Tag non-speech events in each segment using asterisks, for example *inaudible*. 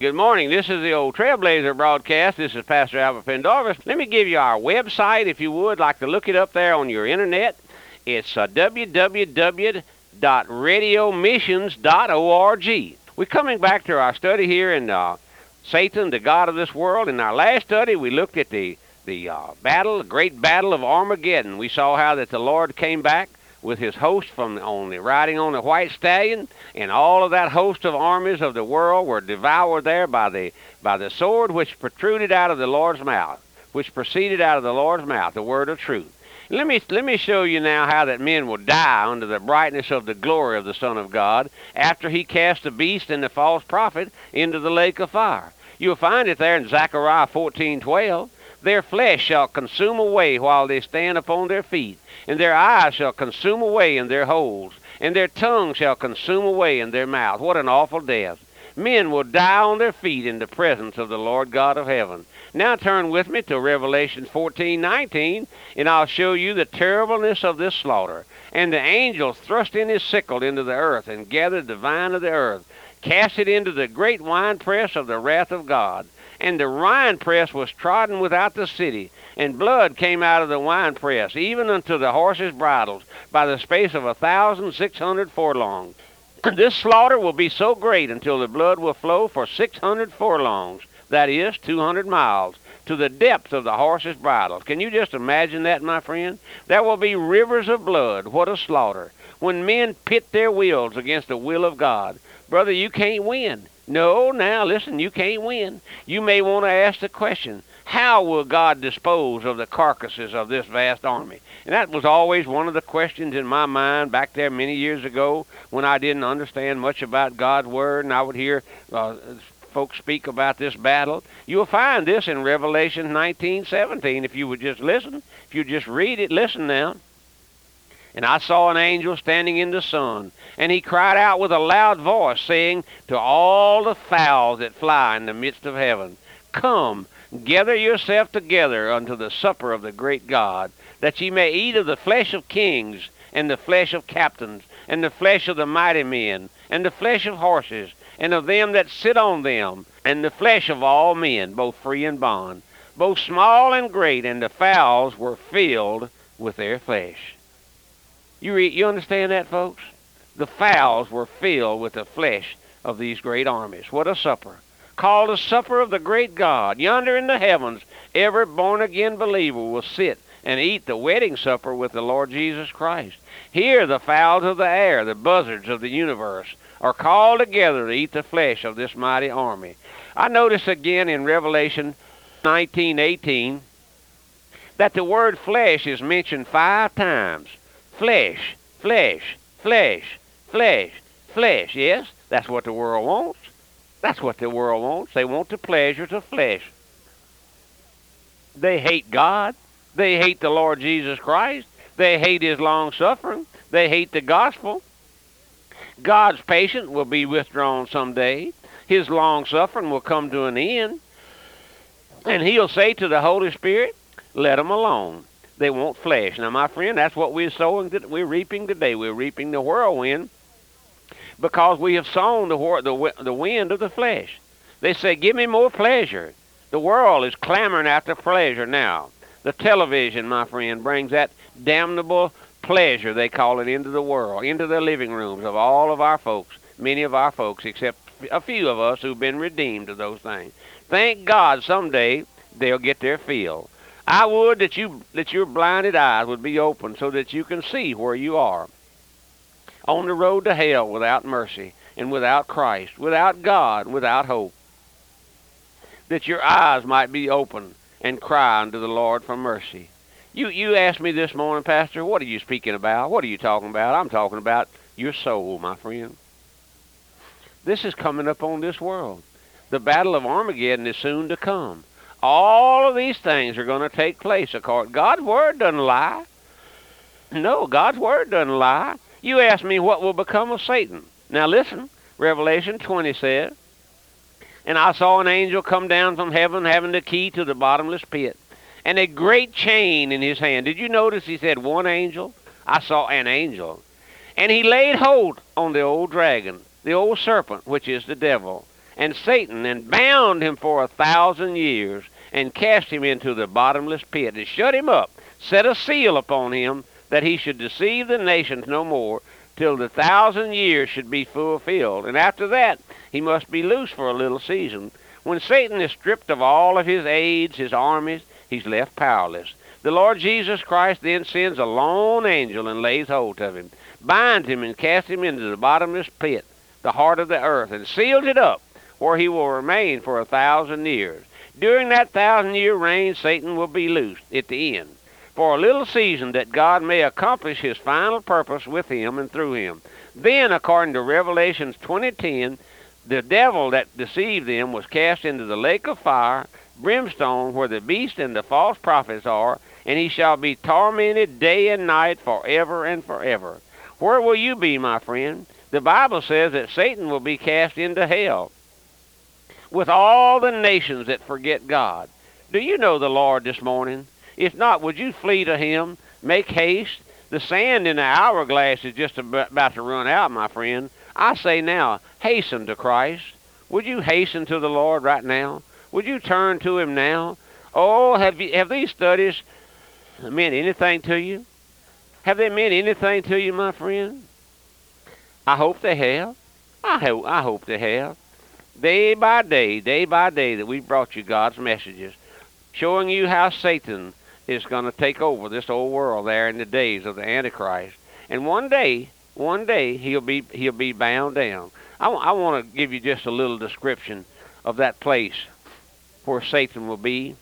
Good morning. This is the old Trailblazer broadcast. This is Pastor Albert Pendarvis. Let me give you our website if you would like to look it up there on your internet. It's uh, www.radiomissions.org. We're coming back to our study here in uh, Satan, the God of this world. In our last study, we looked at the the uh, battle, the great battle of Armageddon. We saw how that the Lord came back with his host from on the riding on the white stallion, and all of that host of armies of the world were devoured there by the by the sword which protruded out of the Lord's mouth, which proceeded out of the Lord's mouth, the word of truth. Let me let me show you now how that men will die under the brightness of the glory of the Son of God after he cast the beast and the false prophet into the lake of fire. You'll find it there in Zechariah 14:12. Their flesh shall consume away while they stand upon their feet, and their eyes shall consume away in their holes, and their tongue shall consume away in their mouth. What an awful death! Men will die on their feet in the presence of the Lord God of heaven. Now turn with me to Revelation 14:19, and I'll show you the terribleness of this slaughter. And the angel thrust in his sickle into the earth and gathered the vine of the earth, cast it into the great winepress of the wrath of God and the wine press was trodden without the city, and blood came out of the wine press, even unto the horses' bridles, by the space of a thousand six hundred furlongs. *clears throat* this slaughter will be so great until the blood will flow for six hundred furlongs, that is, two hundred miles, to the depth of the horses' bridles. Can you just imagine that, my friend? There will be rivers of blood. What a slaughter. When men pit their wills against the will of God. Brother, you can't win. No, now listen, you can't win. You may want to ask the question, how will God dispose of the carcasses of this vast army? And that was always one of the questions in my mind back there many years ago when I didn't understand much about God's Word and I would hear uh, folks speak about this battle. You'll find this in Revelation 19:17 if you would just listen. If you just read it, listen now. And I saw an angel standing in the sun, and he cried out with a loud voice, saying to all the fowls that fly in the midst of heaven, Come, gather yourself together unto the supper of the great God, that ye may eat of the flesh of kings, and the flesh of captains, and the flesh of the mighty men, and the flesh of horses, and of them that sit on them, and the flesh of all men, both free and bond, both small and great, and the fowls were filled with their flesh. You, re- you understand that, folks? The fowls were filled with the flesh of these great armies. What a supper. Called a supper of the great God. Yonder in the heavens, every born again believer will sit and eat the wedding supper with the Lord Jesus Christ. Here, the fowls of the air, the buzzards of the universe, are called together to eat the flesh of this mighty army. I notice again in Revelation 19:18 that the word flesh is mentioned five times flesh, flesh, flesh, flesh, flesh. Yes, that's what the world wants. That's what the world wants. They want the pleasures of flesh. They hate God. They hate the Lord Jesus Christ. They hate his long suffering. They hate the gospel. God's patience will be withdrawn someday. His long suffering will come to an end. And he'll say to the Holy Spirit, let them alone. They want flesh. Now, my friend, that's what we're sowing. That we're reaping today. We're reaping the whirlwind because we have sown the, the, the wind of the flesh. They say, give me more pleasure. The world is clamoring after pleasure now. The television, my friend, brings that damnable pleasure, they call it, into the world, into the living rooms of all of our folks, many of our folks, except a few of us who've been redeemed of those things. Thank God someday they'll get their fill. I would that you that your blinded eyes would be open so that you can see where you are. On the road to hell without mercy and without Christ, without God, without hope. That your eyes might be open and cry unto the Lord for mercy. You you asked me this morning, Pastor, what are you speaking about? What are you talking about? I'm talking about your soul, my friend. This is coming up on this world. The battle of Armageddon is soon to come. All of these things are going to take place. According God's word doesn't lie. No, God's word doesn't lie. You ask me what will become of Satan. Now listen, Revelation 20 says, And I saw an angel come down from heaven having the key to the bottomless pit, and a great chain in his hand. Did you notice he said one angel? I saw an angel. And he laid hold on the old dragon, the old serpent, which is the devil and Satan, and bound him for a thousand years, and cast him into the bottomless pit, and shut him up, set a seal upon him, that he should deceive the nations no more, till the thousand years should be fulfilled. And after that, he must be loose for a little season. When Satan is stripped of all of his aids, his armies, he's left powerless. The Lord Jesus Christ then sends a lone angel and lays hold of him, binds him, and casts him into the bottomless pit, the heart of the earth, and seals it up, where he will remain for a thousand years. During that thousand year reign, Satan will be loosed at the end for a little season that God may accomplish his final purpose with him and through him. Then, according to Revelations 20:10, the devil that deceived them was cast into the lake of fire, brimstone, where the beast and the false prophets are, and he shall be tormented day and night forever and forever. Where will you be, my friend? The Bible says that Satan will be cast into hell with all the nations that forget God. Do you know the Lord this morning? If not, would you flee to him? Make haste. The sand in the hourglass is just about to run out, my friend. I say now, hasten to Christ. Would you hasten to the Lord right now? Would you turn to him now? Oh, have you have these studies meant anything to you? Have they meant anything to you, my friend? I hope they have. I hope I hope they have. Day by day, day by day that we brought you God's messages, showing you how Satan is going to take over this old world there in the days of the Antichrist. And one day, one day he'll be he'll be bound down. I, I want to give you just a little description of that place where Satan will be.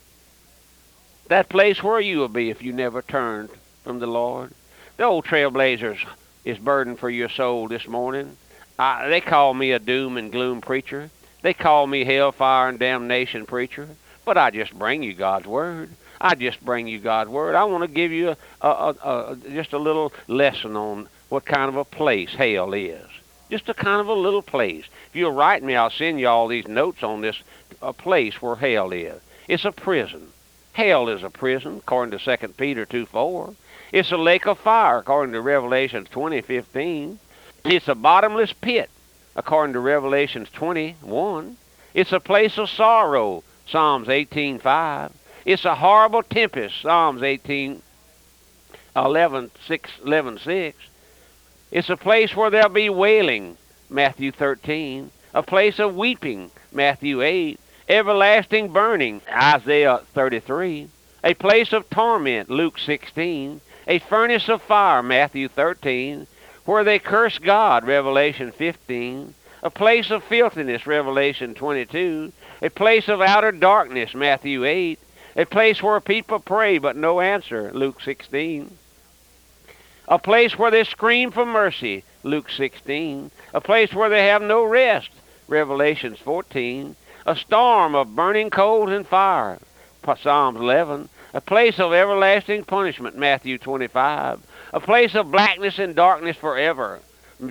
That place where you will be if you never turned from the Lord. The old trailblazers is burdened for your soul this morning. I, they call me a doom and gloom preacher. They call me hellfire and damnation preacher. But I just bring you God's word. I just bring you God's word. I want to give you a, a, a, just a little lesson on what kind of a place hell is. Just a kind of a little place. If you'll write me, I'll send you all these notes on this a place where hell is. It's a prison. Hell is a prison, according to 2 Peter 2 4. It's a lake of fire, according to Revelation 20 15. It's a bottomless pit, according to Revelations 21. It's a place of sorrow, Psalms 18 5. It's a horrible tempest, Psalms 18, 11, 6, 11, 6. It's a place where there'll be wailing, Matthew 13. A place of weeping, Matthew 8. Everlasting burning, Isaiah 33. A place of torment, Luke 16. A furnace of fire, Matthew 13. Where they curse God, Revelation 15. A place of filthiness, Revelation 22. A place of outer darkness, Matthew 8 a place where people pray but no answer, Luke 16. A place where they scream for mercy, Luke 16. A place where they have no rest, Revelations 14. A storm of burning coals and fire, Psalms 11. A place of everlasting punishment, Matthew 25. A place of blackness and darkness forever,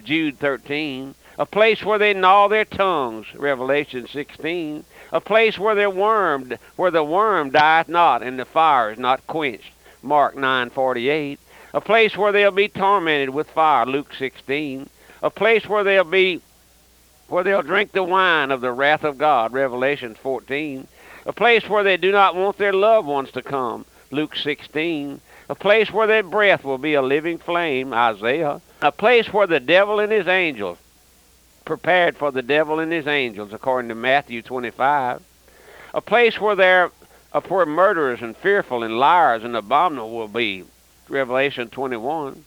Jude 13. A place where they gnaw their tongues, Revelation 16 a place where they're worm where the worm dieth not and the fire is not quenched. Mark 9:48. A place where they'll be tormented with fire. Luke 16. A place where they'll be where they'll drink the wine of the wrath of God. Revelation 14. A place where they do not want their loved ones to come. Luke 16. A place where their breath will be a living flame. Isaiah. A place where the devil and his angels prepared for the devil and his angels, according to Matthew 25. A place where there, uh, where murderers and fearful and liars and abominable will be, Revelation 21.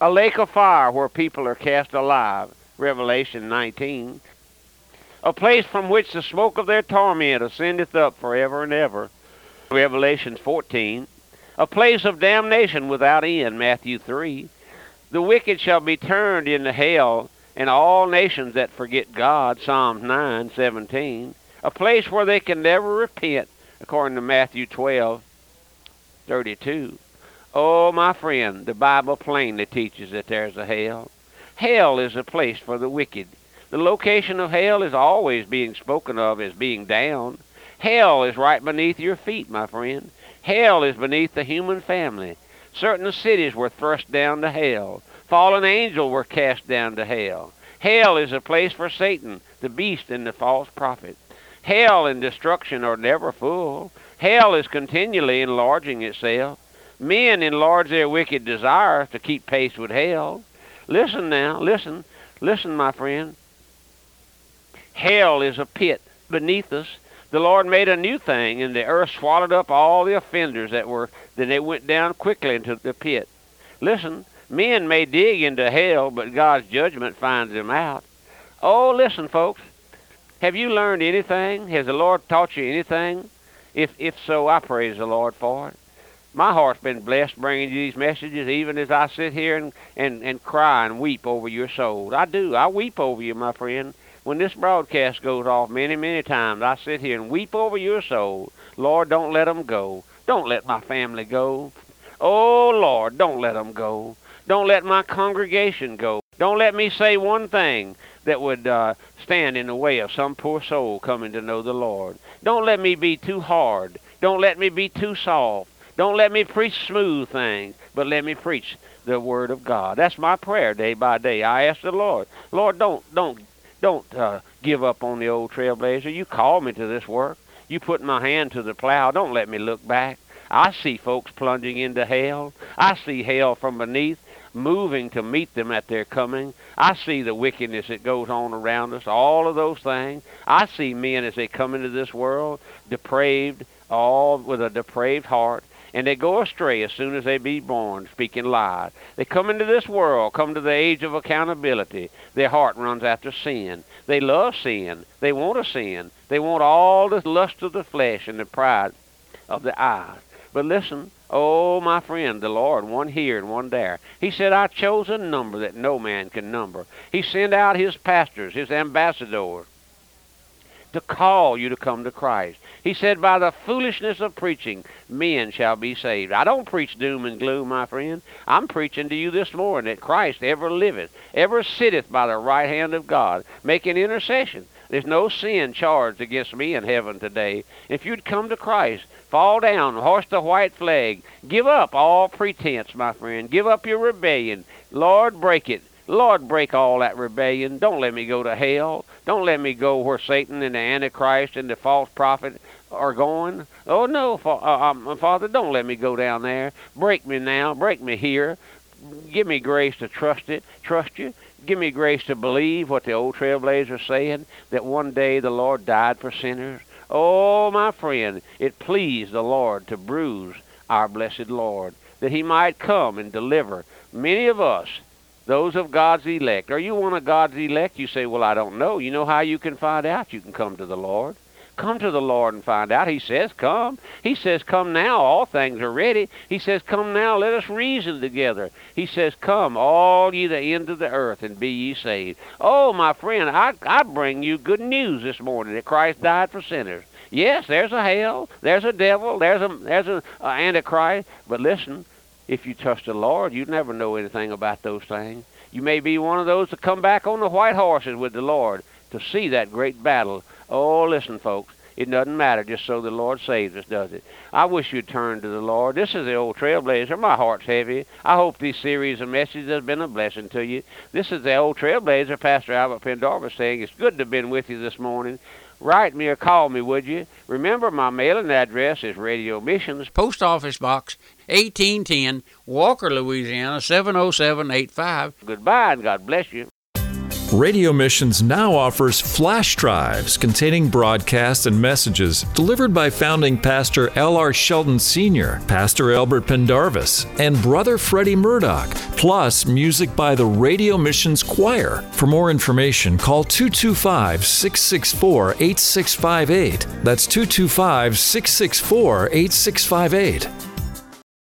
A lake of fire where people are cast alive, Revelation 19. A place from which the smoke of their torment ascendeth up forever and ever, Revelation 14. A place of damnation without end, Matthew 3. The wicked shall be turned into hell, and all nations that forget God, Psalms 9, 17. A place where they can never repent, according to Matthew 12, 32. Oh, my friend, the Bible plainly teaches that there's a hell. Hell is a place for the wicked. The location of hell is always being spoken of as being down. Hell is right beneath your feet, my friend. Hell is beneath the human family. Certain cities were thrust down to hell. Fallen angels were cast down to hell. Hell is a place for Satan, the beast and the false prophet. Hell and destruction are never full. Hell is continually enlarging itself. Men enlarge their wicked desires to keep pace with hell. Listen now, listen, listen, my friend. Hell is a pit beneath us. The Lord made a new thing, and the earth swallowed up all the offenders that were. Then they went down quickly into the pit. Listen, men may dig into hell, but God's judgment finds them out. Oh, listen, folks. Have you learned anything? Has the Lord taught you anything? If if so, I praise the Lord for it. My heart's been blessed bringing you these messages, even as I sit here and, and, and cry and weep over your souls. I do. I weep over you, my friend. When this broadcast goes off many, many times, I sit here and weep over your soul. Lord, don't let them go. Don't let my family go. Oh, Lord, don't let them go. Don't let my congregation go. Don't let me say one thing that would uh, stand in the way of some poor soul coming to know the Lord. Don't let me be too hard. Don't let me be too soft. Don't let me preach smooth things, but let me preach the word of God. That's my prayer day by day. I ask the Lord, Lord, don't don't don't uh, give up on the old trailblazer. You called me to this work. You put my hand to the plow. Don't let me look back. I see folks plunging into hell. I see hell from beneath moving to meet them at their coming. I see the wickedness that goes on around us, all of those things. I see men as they come into this world depraved, all with a depraved heart and they go astray as soon as they be born, speaking lies. They come into this world, come to the age of accountability. Their heart runs after sin. They love sin. They want to sin. They want all the lust of the flesh and the pride of the eyes. But listen, oh my friend, the Lord, one here and one there. He said, I chose a number that no man can number. He sent out his pastors, his ambassadors, to call you to come to Christ. He said, By the foolishness of preaching, men shall be saved. I don't preach doom and gloom, my friend. I'm preaching to you this morning that Christ ever liveth, ever sitteth by the right hand of God, making intercession. There's no sin charged against me in heaven today. If you'd come to Christ, fall down, hoist the white flag, give up all pretense, my friend. Give up your rebellion. Lord, break it. Lord, break all that rebellion. Don't let me go to hell. Don't let me go where Satan and the Antichrist and the false prophet are going. Oh, no, uh, um, Father, don't let me go down there. Break me now. Break me here. Give me grace to trust it, trust you. Give me grace to believe what the old trailblazers saying, that one day the Lord died for sinners. Oh, my friend, it pleased the Lord to bruise our blessed Lord, that he might come and deliver many of us those of God's elect. Are you one of God's elect? You say, Well, I don't know. You know how you can find out? You can come to the Lord. Come to the Lord and find out. He says, Come. He says, Come now. All things are ready. He says, Come now. Let us reason together. He says, Come, all ye the end of the earth, and be ye saved. Oh, my friend, I, I bring you good news this morning that Christ died for sinners. Yes, there's a hell, there's a devil, there's a there's a uh, antichrist. But listen, if you trust the Lord, you never know anything about those things. You may be one of those to come back on the white horses with the Lord to see that great battle. Oh, listen, folks. It doesn't matter just so the Lord saves us, does it? I wish you'd turn to the Lord. This is the old trailblazer. My heart's heavy. I hope this series of messages has been a blessing to you. This is the old trailblazer, Pastor Albert Pendarvis, saying it's good to have been with you this morning. Write me or call me, would you? Remember, my mailing address is Radio Missions, Post Office Box 1810, Walker, Louisiana 70785. Goodbye, and God bless you. Radio Missions now offers flash drives containing broadcasts and messages delivered by founding pastor L.R. Shelton Sr., Pastor Albert Pendarvis, and Brother Freddie Murdoch, plus music by the Radio Missions Choir. For more information, call 225 664 8658. That's 225 664 8658.